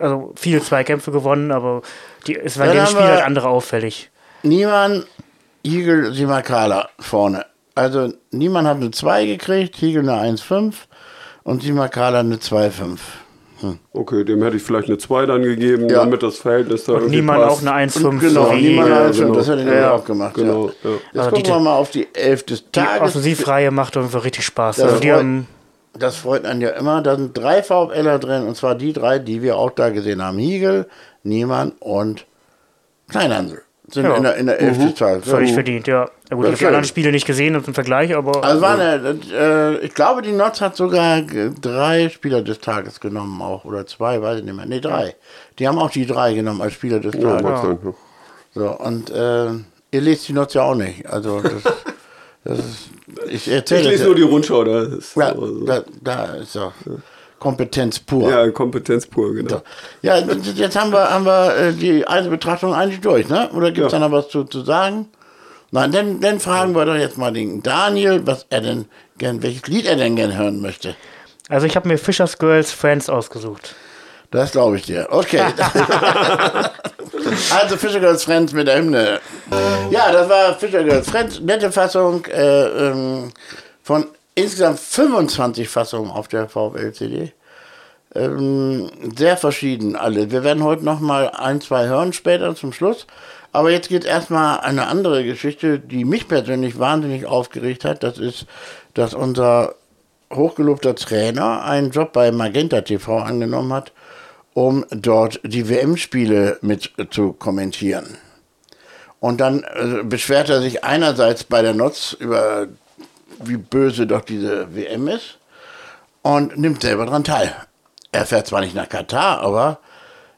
also viele Zweikämpfe gewonnen, aber die, es war dem Spiel halt andere auffällig. niemand, Igel, Simakala vorne. Also niemand hat eine 2 gekriegt, Hiegel eine 1,5 und Simakala eine 2,5. Okay, dem hätte ich vielleicht eine 2 dann gegeben, Ja. damit das Verhältnis da irgendwie Niemand passt. auch eine 1,5. Genau, wie- niemand Ja, hat eine 1,5. genau. Das hat er nämlich Ja. auch gemacht. Genau, Ja. ja. Jetzt Also gucken die- wir mal auf die 11 des Die Tages. Offensivreihe macht irgendwie richtig Spaß. Das Also die freut- haben, Das freut einen ja immer. Da sind drei VfLer drin, und zwar die drei, die wir auch da gesehen haben. Hiegel, Niemann und Kleinhansel. Sind Ja. in der, in der Elf des Tages. völlig Ja. verdient, ja. ja gut, ich habe die anderen Spiele nicht gesehen im Vergleich, aber Also war eine, äh, ich glaube, die Notz hat sogar drei Spieler des Tages genommen auch. Oder zwei, weiß ich nicht mehr. Nee, drei. Die haben auch die drei genommen als Spieler des Ja, Tages. ja. So, und äh, ihr lest die Notz ja auch nicht. Also das, das ist, ich Ich erzähle lese nur die Rundschau, da ist ja, so, so. da, da ist doch Kompetenz pur. ja Kompetenz pur, genau. So. Ja, jetzt haben wir, haben wir äh, die Einzelbetrachtung eigentlich durch, ne? Oder gibt es Ja. da noch was zu, zu sagen? Nein, dann, dann fragen wir doch jetzt mal den Daniel, was er denn gern, welches Lied er denn gern hören möchte. also ich habe mir Fishers Girls Friends ausgesucht. Das glaube ich dir. Okay. also Fischer Girls Friends mit der Hymne. Ja, das war Fischer Girls Friends. Nette Fassung äh, ähm, von insgesamt 25 Fassungen auf der VfL-CD. Ähm, sehr verschieden alle. Wir werden heute noch mal ein, zwei hören später zum Schluss. Aber jetzt geht erstmal eine andere Geschichte, die mich persönlich wahnsinnig aufgeregt hat. Das ist, dass unser hochgelobter Trainer einen Job bei Magenta TV angenommen hat, um dort die WM-Spiele mit zu kommentieren. Und dann äh, beschwert er sich einerseits bei der Notz über, wie böse doch diese WM ist und nimmt selber daran teil. Er fährt zwar nicht nach Katar, aber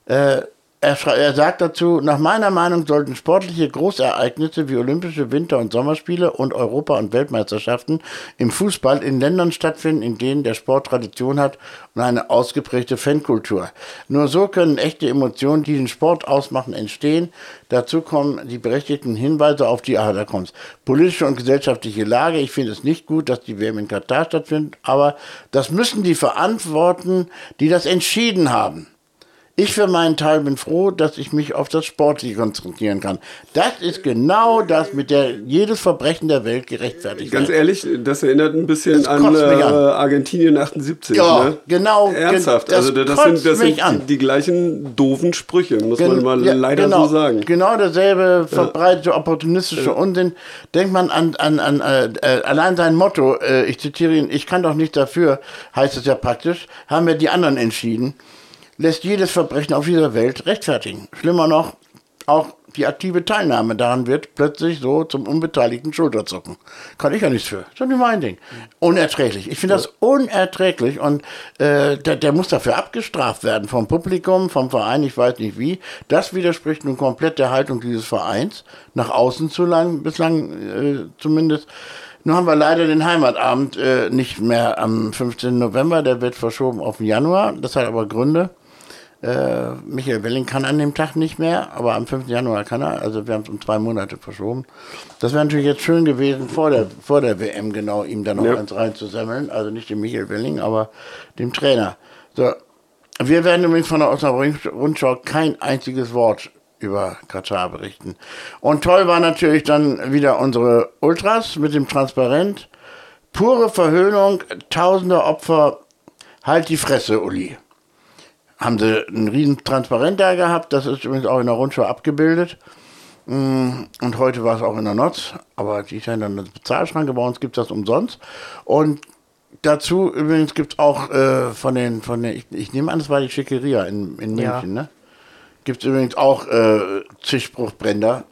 äh, er, er sagt dazu, nach meiner Meinung sollten sportliche Großereignisse wie Olympische Winter- und Sommerspiele und Europa- und Weltmeisterschaften im Fußball in Ländern stattfinden, in denen der Sport Tradition hat und eine ausgeprägte Fankultur. Nur so können echte Emotionen, die den Sport ausmachen, entstehen. Dazu kommen die berechtigten Hinweise auf die, ah, da kommt's, politische und gesellschaftliche Lage. Ich finde es nicht gut, dass die WM in Katar stattfindet, aber das müssen die verantworten, die das entschieden haben. Ich für meinen Teil bin froh, dass ich mich auf das Sportliche konzentrieren kann. Das ist genau das, mit der jedes Verbrechen der Welt gerechtfertigt Ganz wird. ehrlich, das erinnert ein bisschen an äh, an. Argentinien 78. Ja, ne? genau. Ernsthaft, Das also das sind, das sind an. die, die gleichen doofen Sprüche, muss Gen- man mal ja, leider genau, so sagen. Genau derselbe verbreitete opportunistische Unsinn. Denkt man an, an, an äh, äh, allein sein Motto, äh, ich zitiere ihn, ich kann doch nicht dafür, heißt es ja praktisch, haben wir die anderen entschieden, lässt jedes Verbrechen auf dieser Welt rechtfertigen. Schlimmer noch, auch die aktive Teilnahme daran wird plötzlich so zum unbeteiligten Schulterzucken. Kann ich ja nichts für. Das ist doch nicht mein Ding. Unerträglich. Ich finde das unerträglich und äh, der, der muss dafür abgestraft werden vom Publikum, vom Verein, ich weiß nicht wie. Das widerspricht nun komplett der Haltung dieses Vereins, nach außen zu lang, bislang äh, zumindest. Nun haben wir leider den Heimatabend äh, nicht mehr am 15. November, der wird verschoben auf den Januar. Das hat aber Gründe. Äh, Michael Welling kann an dem Tag nicht mehr, aber am 5. Januar kann er. Also wir haben es um zwei Monate verschoben. Das wäre natürlich jetzt schön gewesen, vor der, vor der WM genau ihm dann noch Ja. eins reinzusammeln. Also nicht dem Michael Welling, aber dem Trainer. So. Wir werden übrigens von der Osnabrück Rundschau kein einziges Wort über Katar berichten. Und toll war natürlich dann wieder unsere Ultras mit dem Transparent. Pure Verhöhnung, tausende Opfer. Halt die Fresse, Uli haben sie einen riesen Transparent da gehabt. Das ist übrigens auch in der Rundschau abgebildet. Mm, Und heute war es auch in der Notz, aber die ist ja in der Bezahlschranke. Bei uns gibt es das umsonst. Und dazu übrigens gibt es auch äh, von den, von den ich, ich nehme an, das war die Schickeria in, in Ja. München, ne? Gibt es übrigens auch äh, zig Spruchbränder,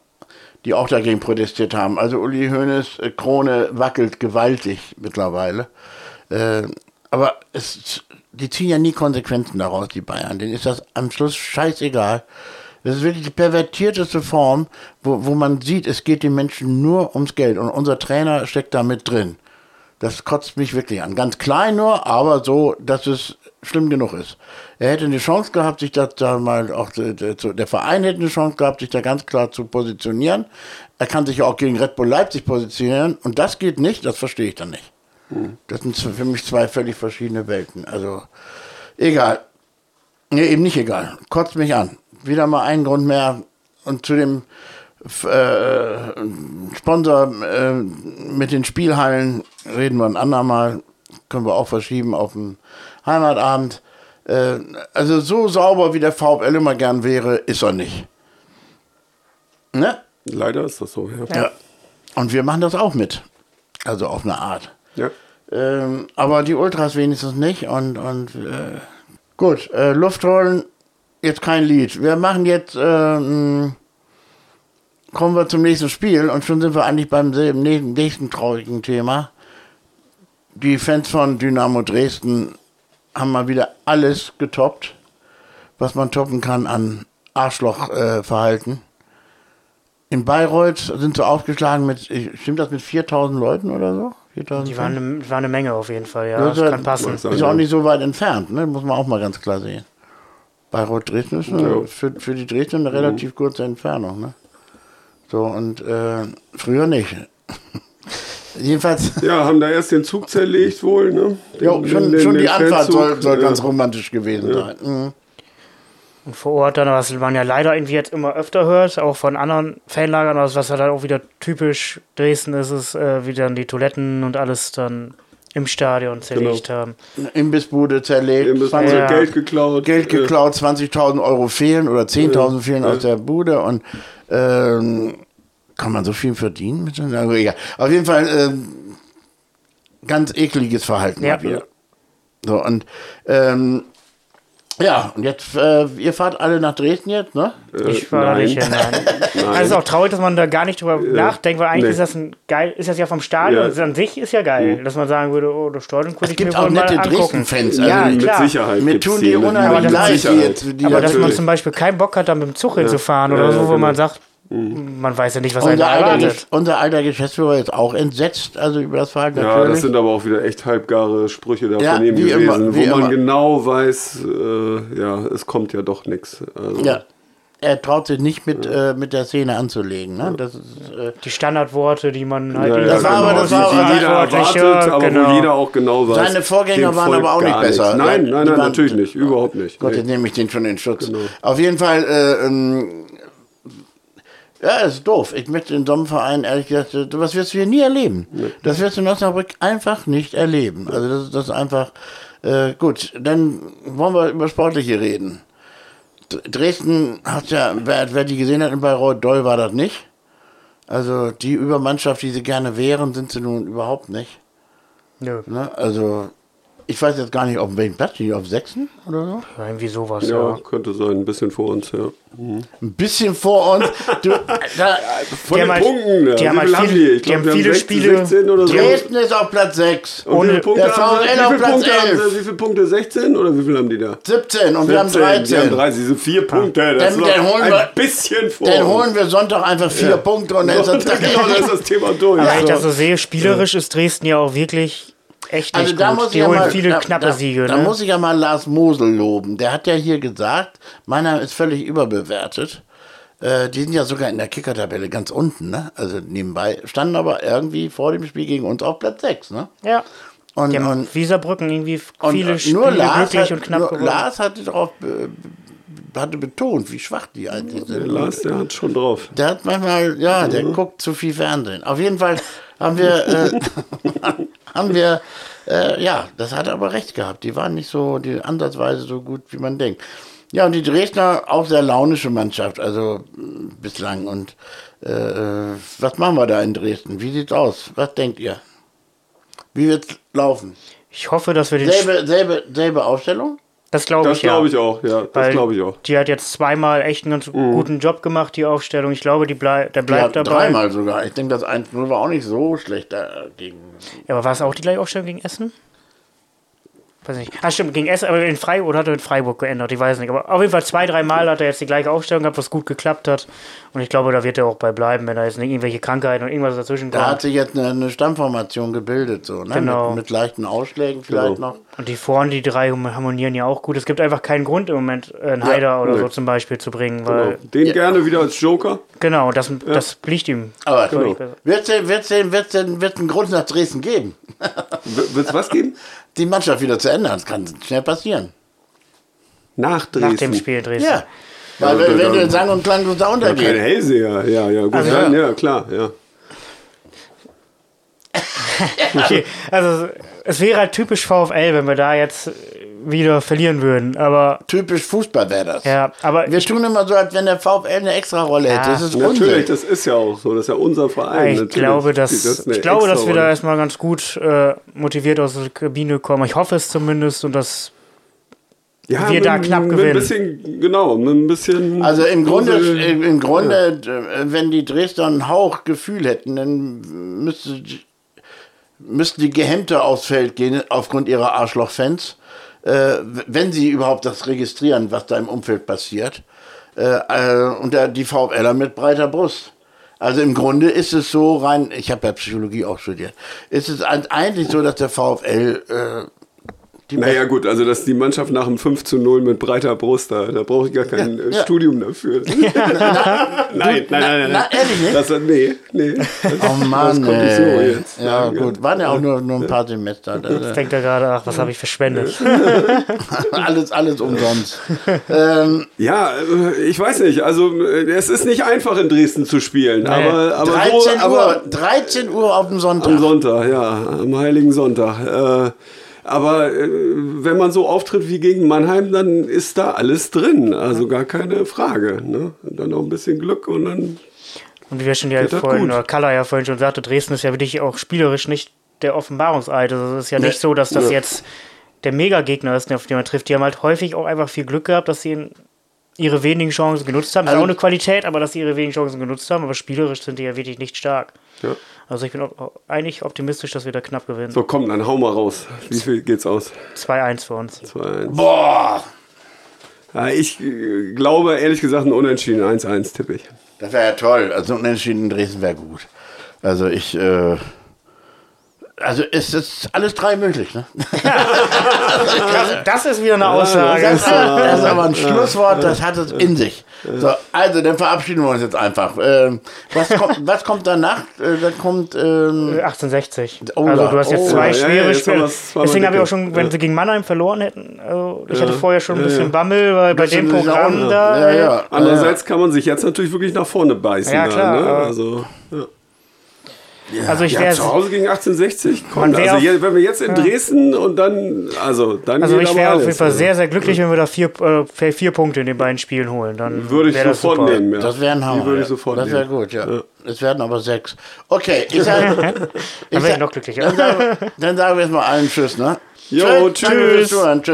die auch dagegen protestiert haben. Also Uli Hoeneß äh, Krone wackelt gewaltig mittlerweile. Äh, aber es, die ziehen ja nie Konsequenzen daraus, die Bayern. Denen ist das am Schluss scheißegal. Das ist wirklich die pervertierteste Form, wo, wo man sieht, es geht den Menschen nur ums Geld. Und unser Trainer steckt da mit drin. Das kotzt mich wirklich an. Ganz klein nur, aber so, dass es schlimm genug ist. Er hätte eine Chance gehabt, sich da, da mal auch, äh, der der Verein hätte eine Chance gehabt, sich da ganz klar zu positionieren. Er kann sich ja auch gegen Red Bull Leipzig positionieren und das geht nicht, das verstehe ich dann nicht. Das sind für mich zwei völlig verschiedene Welten. Also, egal. Nee, eben nicht egal. Kotzt mich an. Wieder mal ein Grund mehr. Und zu dem äh, Sponsor äh, mit den Spielhallen reden wir ein andermal. Können wir auch verschieben auf den Heimatabend. Äh, also so sauber wie der VfL immer gern wäre, ist er nicht. Ne? Leider ist das so, ja. Ja. Und wir machen das auch mit. Also auf eine Art. Ja. Ähm, aber die Ultras wenigstens nicht. Und, und äh, gut, äh, Luft holen, jetzt kein Lied. Wir machen jetzt, äh, mh, kommen wir zum nächsten Spiel und schon sind wir eigentlich beim nächsten, nächsten traurigen Thema. Die Fans von Dynamo Dresden haben mal wieder alles getoppt, was man toppen kann an Arschlochverhalten. Äh. In Bayreuth sind sie aufgeschlagen mit, stimmt das mit 4000 Leuten oder so? 4000 Die waren eine, war eine Menge auf jeden Fall, ja. Das Das kann passen. Ist auch nicht so weit entfernt, ne? muss man auch mal ganz klar sehen. Bayreuth Dresden ist eine, Ja. für, für die Dresden eine relativ kurze Entfernung. Ne? So, und äh, früher nicht. Jedenfalls, Ja, haben da erst den Zug zerlegt wohl, ne? Den- jo, schon, den- schon den die Anfahrt soll, soll ja. ganz romantisch gewesen sein. Mhm. Und vor Ort dann, was man ja leider irgendwie jetzt immer öfter hört, auch von anderen Fanlagern, also was halt auch wieder typisch Dresden ist, ist, äh, wie dann die Toiletten und alles dann im Stadion zerlegt haben. Imbissbude zerlegt, 20 Ja. Geld geklaut. Geld Ja. geklaut, 20.000 Euro fehlen oder 10.000 fehlen aus der Bude und ähm, kann man so viel verdienen? Mit so einer- aber egal. Auf jeden Fall ähm, ganz ekliges Verhalten Ja. wieder. So und ähm, ja, und jetzt, äh, ihr fahrt alle nach Dresden jetzt, ne? Ich war da nein. nicht hin, nein. Also es ist auch traurig, dass man da gar nicht drüber nachdenkt, weil eigentlich nee. ist das ein geil, ist das ja vom Stadion, Ja. an sich ist ja geil, dass man sagen würde, oh, das Stadion könnte Es ich gibt mir auch wohl mal nette. Dresden-Fans. Ja, also, klar. Mit Sicherheit. Mir tun die, unheimlich Aber das- leid, die Aber dass man zum Beispiel keinen Bock hat, dann mit dem Zug hinzufahren oder Ja, so, wo genau. man sagt, man weiß ja nicht, was einen unser, da alter, unser alter Geschäftsführer ist auch entsetzt, also über das Verhalten Ja, natürlich. das sind aber auch wieder echt halbgare Sprüche da Ja, von ihm wie gewesen, immer, wo man immer. genau weiß, äh, ja, es kommt ja doch nichts. Also, Ja. Er traut sich nicht mit, äh, mit der Szene anzulegen. Ne? Das ist, äh, Die Standardworte, die man halt Ja, ja, Das war aber- genau. das war die, die jeder erwartet, aber genau. wo jeder auch genau weiß. Seine Vorgänger waren aber auch nicht besser. Nein, Ja, nein, die nein, waren- natürlich nicht, überhaupt nicht. Gott, Nee. jetzt nehme ich den schon in Schutz. Genau. Auf jeden Fall, äh, ähm, ja, es ist doof. Ich möchte den Sommerverein, ehrlich gesagt, was wirst du hier nie erleben. Das wirst du in Osnabrück einfach nicht erleben. Also das, das ist einfach, äh, gut, dann wollen wir über Sportliche reden. Dresden hat ja, wer, wer die gesehen hat in Bayreuth, doll war das nicht. Also die Übermannschaft, die sie gerne wären, sind sie nun überhaupt nicht. Nö, Ne? Also ich weiß jetzt gar nicht, auf welchem Platz, die auf sechsten oder so? irgendwie sowas, Ja, ja. könnte sein, ein bisschen vor uns, ja. Ein bisschen vor uns. Du, da, Von Die den haben halt- Punkten, ja. die haben halt viel haben die? Ich die glaub, haben wir viele 16, Spiele- 16 oder so. Dresden ist auf Platz 6. Und wie ohne- viele Punkte der haben sie? VfL Wie auf viele Platz Punkte haben 11. sie? Wie viele Punkte? 16 oder wie viel haben die da? 17 und wir haben 17, Die haben 13. 13, diese vier Punkte. Das Dann- ist dann holen ein wir- bisschen vor. Dann holen wir Sonntag einfach vier Punkte und dann ist das genau, dann ist das Thema durch. Aber ich das so sehe, spielerisch ist Dresden ja auch wirklich echt nicht Also da gut. muss ich Die ja holen mal, viele da, knappe da, Siege. Da ne? muss ich ja mal Lars Mosel loben. Der hat ja hier gesagt, meiner ist völlig überbewertet. Äh, die sind ja sogar in der Kickertabelle ganz unten, ne? Also nebenbei standen aber irgendwie vor dem Spiel gegen uns auf Platz 6, ne? ja. Und, haben und, Wieserbrücken irgendwie und viele nur Spiele Lars, glücklich hat, und knapp nur gewonnen. Lars hatte darauf be, hatte betont, wie schwach die eigentlich sind. Lars, der hat schon drauf. Der hat manchmal, ja, der guckt zu viel Fernsehen. Auf jeden Fall haben wir, äh, haben wir, äh, ja, das hat er aber recht gehabt. Die waren nicht so, die ansatzweise so gut, wie man denkt. Ja, und die Dresdner auch sehr launische Mannschaft, also mh, bislang. Und äh, äh, was machen wir da in Dresden? Wie sieht's aus? Was denkt ihr? Wie wird's laufen? Ich hoffe, dass wir den. Selbe, selbe, selbe Aufstellung? Das glaube Das ich ja. glaube ich auch, ja. Das glaube ich auch. Die hat jetzt zweimal echt einen ganz guten Job gemacht, die Aufstellung. Ich glaube, die blei der Ja, bleibt dabei. dreimal sogar. Ich denke, das 1-0 war auch nicht so schlecht dagegen. Ja, aber war es auch die gleiche Aufstellung gegen Essen? Weiß nicht. Ah, stimmt, gegen Essen, aber in Freiburg oder hat er in Freiburg geändert, ich weiß nicht. Aber auf jeden Fall zwei, drei Mal hat er jetzt die gleiche Aufstellung gehabt, was gut geklappt hat. Und ich glaube, da wird er auch bei bleiben, wenn da jetzt nicht irgendwelche Krankheiten und irgendwas dazwischen Da hat kommt. sich jetzt eine, eine Stammformation gebildet, so, ne? Genau. Mit, mit leichten Ausschlägen vielleicht Genau. noch. Und die vorne, die drei harmonieren ja auch gut. Es gibt einfach keinen Grund im Moment, äh, einen Haider oder nee. so zum Beispiel zu bringen, Genau. weil, Den gerne wieder als Joker. genau, das, das liegt ihm. Aber Genau. wird es den, wird's den, wird's den, wird's einen Grund nach Dresden geben, Wird es was geben? die Mannschaft wieder zu ändern? Das kann schnell passieren. Nach Dresden. Nach dem Spiel Dresden. Ja. Weil Ja, wenn, wenn dann- du sang- und klanglos da Keine untergeht. Hellseher, ja, ja, gut, Also- dann, ja, klar, ja. Okay, also es wäre halt typisch VfL, wenn wir da jetzt wieder verlieren würden. Aber Typisch Fußball wäre das. ja, aber Wir tun immer so, als wenn der VfL eine extra Rolle hätte. Ja. Das ist Natürlich, Unsinn. das ist ja auch so, das ist ja unser Verein. ich natürlich. glaube, dass, Das ich glaube, dass wir da erstmal ganz gut äh, motiviert aus der Kabine kommen. Ich hoffe es zumindest und das ja, wir mit, da knapp gewinnen. Ein bisschen, genau, ein bisschen. Also im Grunde, im im Grunde äh, wenn die Dresdner einen Hauch Gefühl hätten, dann müsste, müssten die gehemmter aufs Feld gehen aufgrund ihrer Arschlochfans, äh, wenn sie überhaupt das registrieren, was da im Umfeld passiert. Äh, äh, und der, die VfLer mit breiter Brust. Also im Grunde ist es so rein, ich habe ja Psychologie auch studiert, ist es eigentlich so, dass der VfL äh, die Naja, gut, also dass die Mannschaft nach dem 5 zu 0 mit breiter Brust, da, da brauche ich gar kein äh, ja. Studium dafür. nein, nein, nein, nein, na, ehrlich nicht? Das, nee, nee. Das, Oh Mann, das konnte ich so jetzt Ja, sagen, gut. Waren ja auch nur, nur ein paar Semester. Das, äh, denkt er gerade, ach, was habe ich verschwendet. alles, alles umsonst. ähm, Ja, äh, ich weiß nicht. Also äh, es ist nicht einfach in Dresden zu spielen, aber, aber 13 so, aber Uhr, 13 Uhr auf dem am Sonntag. Sonntag, ja, am Heiligen Sonntag. Äh, aber äh, wenn man so auftritt wie gegen Mannheim, dann ist da alles drin. Also gar keine Frage. Ne? Dann noch ein bisschen Glück und dann. Und wie wir schon ja vorhin, oder Kalla ja vorhin schon sagte, Dresden ist ja wirklich auch spielerisch nicht der Offenbarungseid. Also es ist ja nicht so, dass das Ja. jetzt der Mega-Gegner ist, auf den man trifft. Die haben halt häufig auch einfach viel Glück gehabt, dass sie in ihre wenigen Chancen genutzt haben. Ist Also- auch eine Qualität, aber dass sie ihre wenigen Chancen genutzt haben. Aber spielerisch sind die ja wirklich nicht stark. Ja. Also ich bin auch eigentlich optimistisch, dass wir da knapp gewinnen. So, komm, dann hau mal raus. Wie viel geht's aus? 2-1 für uns. 2-1. Boah, Ja, ich äh, glaube, ehrlich gesagt, ein Unentschieden. 1-1 tippe ich. das wäre ja toll. Also ein Unentschieden in Dresden wäre gut. Also ich, äh, also es ist alles drei möglich. Ne? Das ist wieder eine Aussage. Das, ist, das ist aber ein Schlusswort, das hat es in sich. So, also dann verabschieden wir uns jetzt einfach. Ähm, was, kommt, was kommt danach? Äh, da kommt ähm, 1860. Oh also ja, du hast jetzt oh zwei ja, ja, schwere haben Spiele. Deswegen habe ich auch schon, wenn Ja. sie gegen Mannheim verloren hätten, also ich Ja, hatte vorher schon ein ja, bisschen ja. Bammel, weil bei dem Programm da. Ja, äh, ja. Andererseits kann man sich jetzt natürlich wirklich nach vorne beißen. Ja, klar, ne? aber- Also, ja. Also ich Ja, wäre zu Hause gegen 1860 Man kommt. wär Also auf- wenn wir jetzt in Dresden und dann, also dann also ich wäre auf jeden Fall sehr, sehr glücklich, wenn wir da vier, äh, vier- Punkte in den beiden Spielen holen. Dann Würde ich das sofort super. nehmen. Ja. Das wäre ein Hammer. Die würde ich ja. sofort das wäre nehmen. gut, ja. Es werden aber sechs. Okay, ich sag, Dann wäre ich noch glücklicher. Dann sagen, dann sagen wir jetzt mal allen Tschüss, ne? Jo, tschüss. Zuhören. Tschüss.